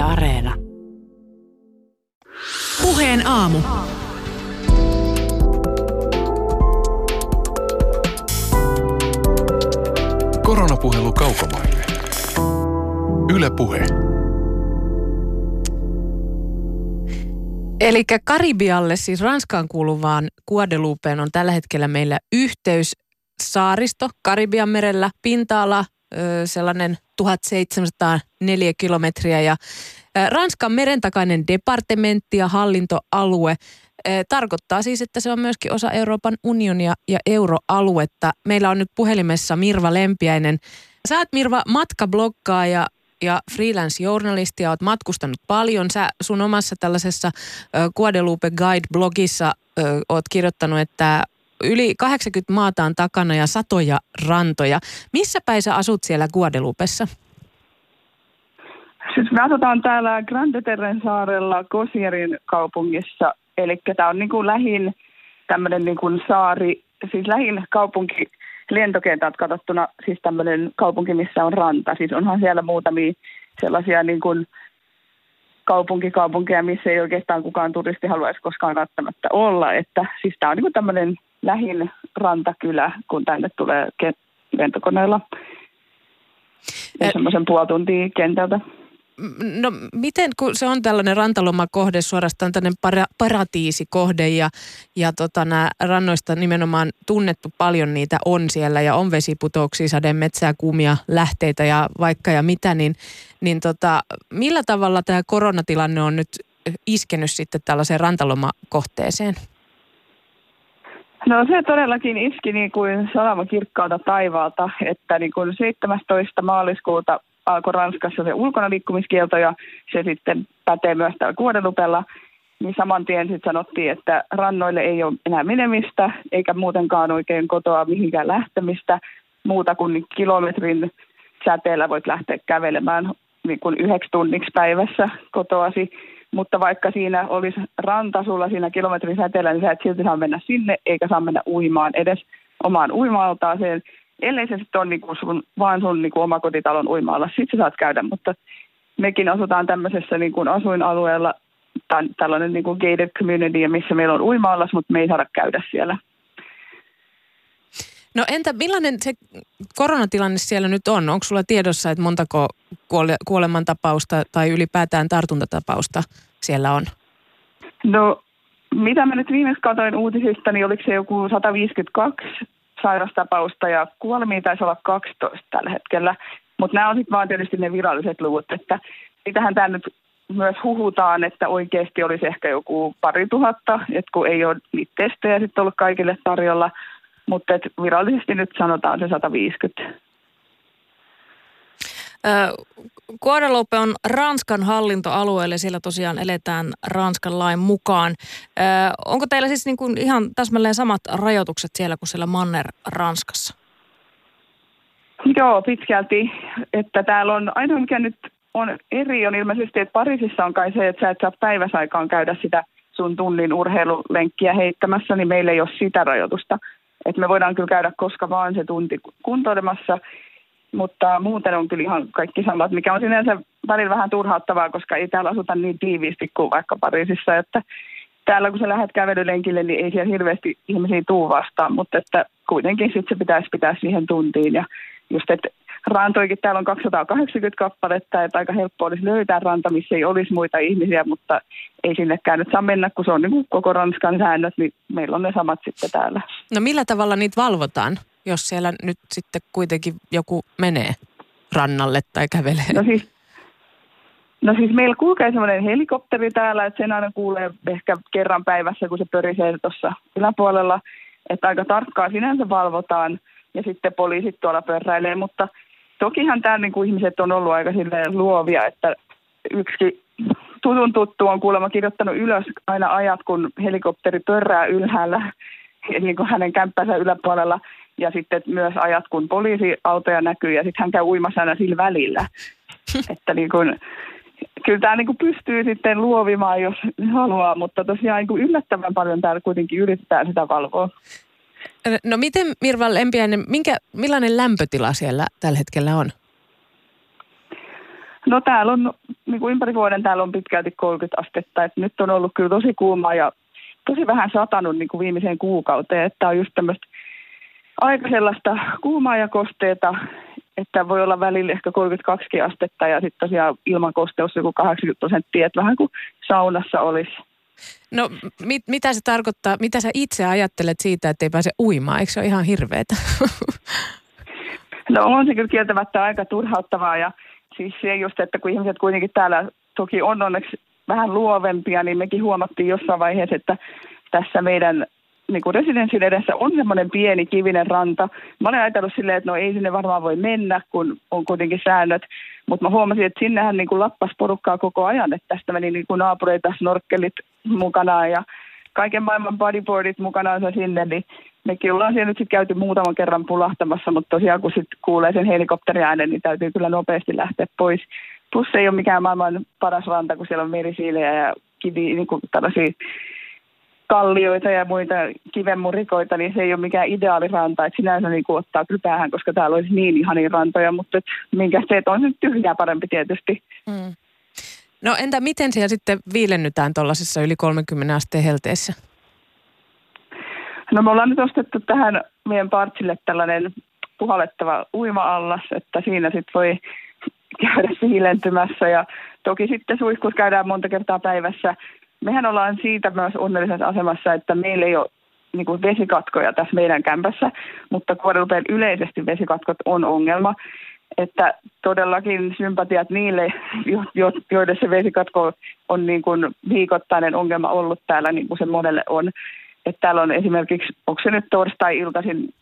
Yle Areena. Puheen aamu. Koronapuhelu kaukomaille. Yle Puhe. Eli Karibialle, siis Ranskaan kuuluvaan Guadeloupeen on tällä hetkellä meillä yhteys saaristo Karibian merellä, pinta-ala sellainen 1704 kilometriä ja Ranskan merentakainen departementti ja hallintoalue tarkoittaa siis, että se on myöskin osa Euroopan unionia ja euroaluetta. Meillä on nyt puhelimessa Mirva Lempiäinen. Sä oot Mirva matkabloggaaja ja freelance-journalisti ja oot matkustanut paljon. Sä sun omassa tällaisessa Guadeloupe Guide-blogissa oot kirjoittanut, että yli 80 maata on takana ja satoja rantoja. Missä päin sä asut siellä Guadeloupessa? Siis me asutaan täällä Grande Terren saarella Kosierin kaupungissa. Eli tämä on niin kuin lähin tämmöinen niin kuin saari, siis lähin kaupunki lentokentät katsottuna siis tämmöinen kaupunki, missä on ranta. Siis onhan siellä muutamia sellaisia niin kuin kaupunkikaupunkeja, missä ei oikeastaan kukaan turisti haluaisi koskaan välttämättä olla. Että siis tämä on niin kuin tämmöinen lähin rantakylä, kun tänne tulee lentokoneella. Ja semmoisen puoli tuntia kentältä. No miten, kun se on tällainen rantalomakohde, suorastaan tällainen para, paratiisikohde ja, ja tota, nämä rannoista nimenomaan tunnettu paljon niitä on siellä ja on vesiputouksia, sademetsää, kuumia lähteitä ja vaikka ja mitä, niin, niin tota, millä tavalla tämä koronatilanne on nyt iskenyt sitten tällaiseen rantalomakohteeseen? No se todellakin iski niin kuin salama kirkkaalta taivaalta, että niin kuin 17. maaliskuuta alkoi Ranskassa se ulkona liikkumiskielto ja se sitten pätee myös täällä Kuodelupella, niin saman tien sitten sanottiin, että rannoille ei ole enää menemistä eikä muutenkaan oikein kotoa mihinkään lähtemistä muuta kuin kilometrin säteellä voit lähteä kävelemään niin kuin yhdeksi tunniksi päivässä kotoasi. Mutta vaikka siinä olisi ranta sulla siinä kilometrin säteellä, niin sä et silti saa mennä sinne eikä saa mennä uimaan edes omaan uimaltaaseen ellei se sitten ole niinku sun, vaan sun niinku omakotitalon uimaalla, sitten sä saat käydä, mutta mekin asutaan tämmöisessä niinku asuinalueella, tällainen niinku gated community, missä meillä on uima mutta me ei saada käydä siellä. No entä millainen se koronatilanne siellä nyt on? Onko sulla tiedossa, että montako kuole- kuolemantapausta tai ylipäätään tartuntatapausta siellä on? No mitä mä nyt viimeksi katsoin uutisista, niin oliko se joku 152 sairastapausta ja kuolemia taisi olla 12 tällä hetkellä. Mutta nämä on sitten vaan tietysti ne viralliset luvut, että sitähän tämä nyt myös huhutaan, että oikeasti olisi ehkä joku pari tuhatta, että kun ei ole niitä testejä sitten ollut kaikille tarjolla, mutta virallisesti nyt sanotaan se 150. Guadeloupe on Ranskan hallintoalue, eli siellä tosiaan eletään Ranskan lain mukaan. Onko teillä siis niin kuin ihan täsmälleen samat rajoitukset siellä kuin siellä Manner-Ranskassa? Joo, pitkälti. Että täällä on ainoa, mikä nyt on eri, on ilmeisesti, että Pariisissa on kai se, että sä et saa päiväsaikaan käydä sitä sun tunnin urheilulenkkiä heittämässä, niin meillä ei ole sitä rajoitusta. Että me voidaan kyllä käydä koska vaan se tunti kuntoilemassa mutta muuten on kyllä ihan kaikki samat, mikä on sinänsä välillä vähän turhauttavaa, koska ei täällä asuta niin tiiviisti kuin vaikka Pariisissa, että täällä kun sä lähdet kävelylenkille, niin ei siellä hirveästi ihmisiä tuu vastaan, mutta että kuitenkin sitten se pitäisi pitää siihen tuntiin ja just, että rantoikin täällä on 280 kappaletta, että aika helppo olisi löytää ranta, missä ei olisi muita ihmisiä, mutta ei sinnekään nyt saa mennä, kun se on niin koko Ranskan säännöt, niin meillä on ne samat sitten täällä. No millä tavalla niitä valvotaan? jos siellä nyt sitten kuitenkin joku menee rannalle tai kävelee? No siis, no siis meillä kulkee semmoinen helikopteri täällä, että sen aina kuulee ehkä kerran päivässä, kun se pörisee tuossa yläpuolella, että aika tarkkaa sinänsä valvotaan ja sitten poliisit tuolla pörräilee, mutta tokihan täällä niin kuin ihmiset on ollut aika luovia, että yksi tutun tuttu on kuulemma kirjoittanut ylös aina ajat, kun helikopteri pörrää ylhäällä niin kuin hänen kämppänsä yläpuolella ja sitten myös ajat, kun poliisiautoja näkyy ja sitten hän käy uimassa aina sillä välillä. että niin kuin, kyllä tämä niin kuin pystyy sitten luovimaan, jos haluaa, mutta tosiaan niin kuin yllättävän paljon täällä kuitenkin yrittää sitä valvoa. No miten Mirva Lempiäinen, minkä, millainen lämpötila siellä tällä hetkellä on? No täällä on, niin kuin ympäri vuoden täällä on pitkälti 30 astetta, että nyt on ollut kyllä tosi kuuma ja tosi vähän satanut niin kuin viimeiseen kuukauteen, että on just tämmöistä aika sellaista kuumaa ja kosteeta, että voi olla välillä ehkä 32 astetta ja sitten tosiaan ilman kosteus joku 80 prosenttia, että vähän kuin saunassa olisi. No mit, mitä se tarkoittaa, mitä sä itse ajattelet siitä, että ei pääse uimaan? Eikö se ole ihan hirveetä? No on se kyllä kieltämättä aika turhauttavaa ja siis se just, että kun ihmiset kuitenkin täällä toki on onneksi vähän luovempia, niin mekin huomattiin jossain vaiheessa, että tässä meidän niin kuin residenssin edessä on semmoinen pieni kivinen ranta. Mä olen ajatellut silleen, että no ei sinne varmaan voi mennä, kun on kuitenkin säännöt. Mutta mä huomasin, että sinnehän niin kuin lappas porukkaa koko ajan, että tästä meni niin kuin naapureita, snorkkelit mukanaan ja kaiken maailman bodyboardit mukanaan sinne, niin mekin ollaan siellä nyt sitten käyty muutaman kerran pulahtamassa, mutta tosiaan kun sitten kuulee sen helikopteriäänen, niin täytyy kyllä nopeasti lähteä pois. Plus ei ole mikään maailman paras ranta, kun siellä on merisiilejä ja kivi, niin kuin tällaisia kallioita ja muita kivenmurikoita, niin se ei ole mikään ideaaliranta, että sinänsä niin kuin ottaa kyllä päähän, koska täällä olisi niin ihania rantoja, mutta minkä se, että on nyt tyhjää parempi tietysti. Mm. No entä miten siellä sitten viilennytään tuollaisessa yli 30 asteen helteessä? No me ollaan nyt ostettu tähän meidän partsille tällainen puhallettava uima-allas, että siinä sitten voi käydä siilentymässä ja toki sitten suihkus käydään monta kertaa päivässä. Mehän ollaan siitä myös onnellisessa asemassa, että meillä ei ole niin kuin vesikatkoja tässä meidän kämpässä, mutta Kuodelupeen yleisesti vesikatkot on ongelma. Että todellakin sympatiat niille, joiden se vesikatko on niin kuin viikoittainen ongelma ollut täällä, niin kuin se monelle on. Että täällä on esimerkiksi, onko se nyt torstai-iltaisin,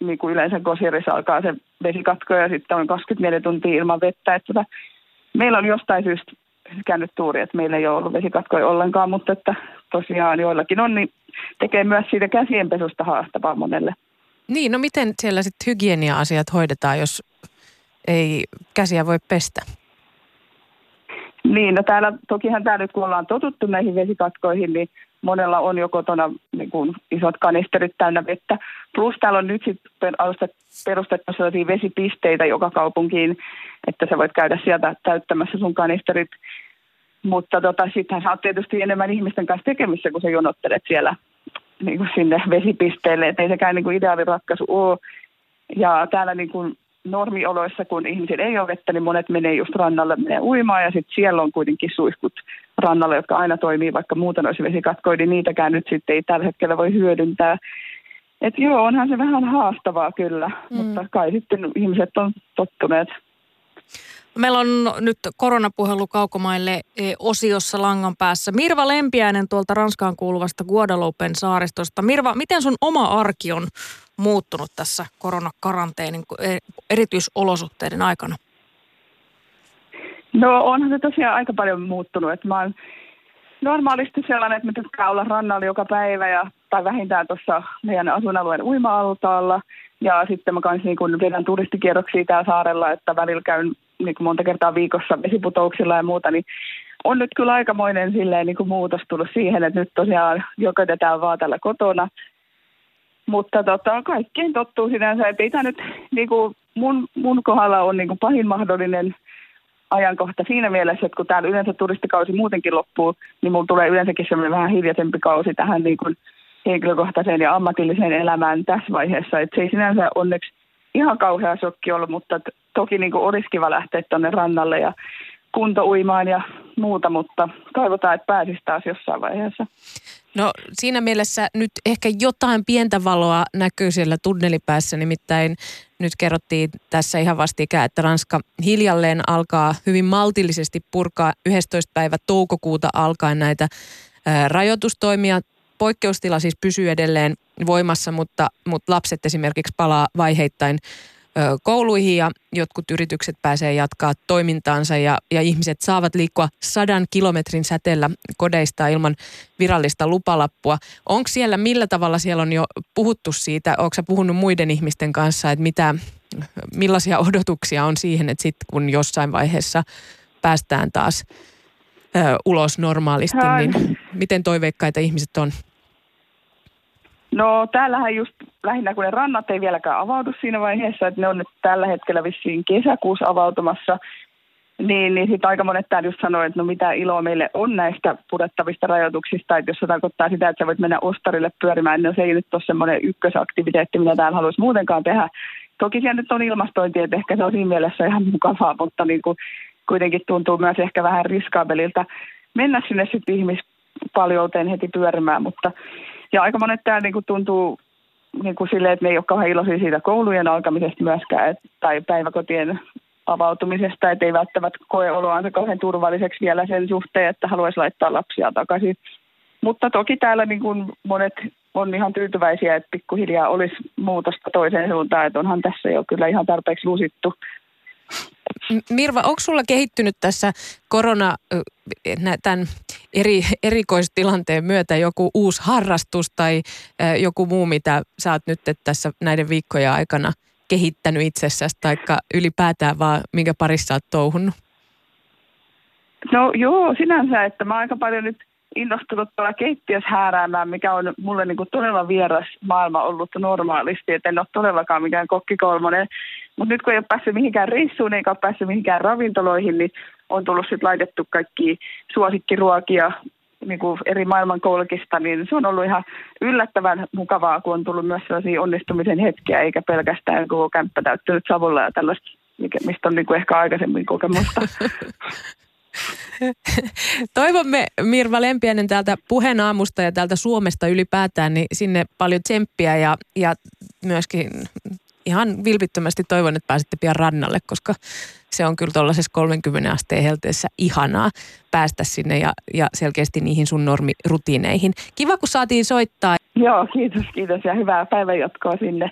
niin kuin yleensä Kosirissa alkaa se vesikatko ja sitten on 24 tuntia ilman vettä. Että meillä on jostain syystä käynyt tuuri, että meillä ei ole ollut vesikatkoja ollenkaan, mutta että tosiaan joillakin on, niin tekee myös siitä käsienpesusta haastavaa monelle. Niin, no miten siellä sitten hygienia-asiat hoidetaan, jos ei käsiä voi pestä? Niin, no täällä, tokihan täällä nyt kun ollaan totuttu näihin vesikatkoihin, niin monella on jo kotona niin kuin isot kanisterit täynnä vettä. Plus täällä on nyt sitten perustettu sellaisia vesipisteitä joka kaupunkiin, että sä voit käydä sieltä täyttämässä sun kanisterit. Mutta tota, sittenhän sä oot tietysti enemmän ihmisten kanssa tekemissä, kun sä jonottelet siellä niin kuin sinne vesipisteelle. Että ei sekään niin kuin ideaaliratkaisu ole. Ja täällä niin kuin normioloissa, kun ihmisillä ei ole vettä, niin monet menee just rannalle, menee uimaan ja sitten siellä on kuitenkin suihkut rannalle, jotka aina toimii, vaikka muuten olisi vesikatkoja, niin niitäkään nyt sitten ei tällä hetkellä voi hyödyntää. Et joo, onhan se vähän haastavaa kyllä, mm. mutta kai sitten ihmiset on tottuneet. Meillä on nyt koronapuhelu kaukomaille e, osiossa langan päässä. Mirva Lempiäinen tuolta Ranskaan kuuluvasta Guadalupen saaristosta. Mirva, miten sun oma arki on muuttunut tässä koronakaranteenin e, erityisolosuhteiden aikana? No onhan se tosiaan aika paljon muuttunut. Että mä oon normaalisti sellainen, että mä tykkään olla rannalla joka päivä ja, tai vähintään tuossa meidän asuinalueen uima-altaalla. Ja sitten mä kanssa niin kun vedän turistikierroksia täällä saarella, että välillä käyn niin kuin monta kertaa viikossa vesiputouksilla ja muuta, niin on nyt kyllä aikamoinen silleen, niin kuin muutos tullut siihen, että nyt tosiaan jokaisella vaan täällä kotona. Mutta tota, kaikkein tottuu sinänsä, että tämä nyt niin kuin mun, mun kohdalla on niin kuin pahin mahdollinen ajankohta siinä mielessä, että kun täällä yleensä turistikausi muutenkin loppuu, niin mulla tulee yleensäkin semmoinen vähän hiljaisempi kausi tähän niin kuin henkilökohtaiseen ja ammatilliseen elämään tässä vaiheessa. Että se ei sinänsä onneksi ihan kauhea shokki ollut, mutta toki niin kuin olisi kiva lähteä tuonne rannalle ja kuntouimaan ja muuta, mutta toivotaan, että pääsisi taas jossain vaiheessa. No siinä mielessä nyt ehkä jotain pientä valoa näkyy siellä tunnelipäässä, nimittäin nyt kerrottiin tässä ihan vastikään, että Ranska hiljalleen alkaa hyvin maltillisesti purkaa 11. päivä toukokuuta alkaen näitä rajoitustoimia. Poikkeustila siis pysyy edelleen voimassa, mutta, mutta lapset esimerkiksi palaa vaiheittain kouluihin ja jotkut yritykset pääsee jatkaa toimintaansa ja, ja ihmiset saavat liikkua sadan kilometrin säteellä kodeista ilman virallista lupalappua. Onko siellä, millä tavalla siellä on jo puhuttu siitä, onko puhunut muiden ihmisten kanssa, että mitä, millaisia odotuksia on siihen, että sitten kun jossain vaiheessa päästään taas ö, ulos normaalisti, niin miten toiveikkaita ihmiset on? No täällähän just lähinnä, kun ne rannat ei vieläkään avaudu siinä vaiheessa, että ne on nyt tällä hetkellä vissiin kesäkuussa avautumassa, niin, niin sitten aika monet täällä just sanoo, että no mitä iloa meille on näistä purettavista rajoituksista, että jos se tarkoittaa sitä, että sä voit mennä ostarille pyörimään, niin no se ei nyt ole semmoinen ykkösaktiviteetti, mitä täällä haluaisi muutenkaan tehdä. Toki siellä nyt on ilmastointi, että ehkä se on siinä mielessä ihan mukavaa, mutta niin kuin kuitenkin tuntuu myös ehkä vähän riskaabelilta mennä sinne sitten ihmispaljouteen heti pyörimään, mutta ja aika monet täällä niin kuin tuntuu niin kuin silleen, että ne ei ole kauhean iloisia siitä koulujen alkamisesta myöskään, et, tai päiväkotien avautumisesta, että ei välttämättä koe oloansa kauhean turvalliseksi vielä sen suhteen, että haluaisi laittaa lapsia takaisin. Mutta toki täällä niin kuin monet on ihan tyytyväisiä, että pikkuhiljaa olisi muutosta toiseen suuntaan, että onhan tässä jo kyllä ihan tarpeeksi lusittu. Mirva, onko sulla kehittynyt tässä korona, tämän eri, erikoistilanteen myötä joku uusi harrastus tai joku muu, mitä sä oot nyt tässä näiden viikkojen aikana kehittänyt itsessäsi, tai ylipäätään vaan minkä parissa oot touhunnut? No joo, sinänsä, että mä aika paljon nyt innostunut tuolla keittiössä hääräämään, mikä on mulle niin kuin todella vieras maailma ollut normaalisti, että en ole todellakaan mikään kokkikolmonen. Mutta nyt kun ei ole päässyt mihinkään reissuun eikä ole päässyt mihinkään ravintoloihin, niin on tullut sitten laitettu kaikki suosikkiruokia niin kuin eri maailman kolkista, niin se on ollut ihan yllättävän mukavaa, kun on tullut myös sellaisia onnistumisen hetkiä, eikä pelkästään koko kämppä täyttynyt savulla ja tällaista, mistä on niin kuin ehkä aikaisemmin kokemusta. Toivomme Mirva Lempiänen täältä puheen aamusta ja täältä Suomesta ylipäätään, niin sinne paljon tsemppiä ja, ja myöskin ihan vilpittömästi toivon, että pääsette pian rannalle, koska se on kyllä tuollaisessa 30 asteen helteessä ihanaa päästä sinne ja, ja selkeästi niihin sun normirutiineihin. Kiva, kun saatiin soittaa. Joo, kiitos, kiitos ja hyvää päivänjatkoa sinne.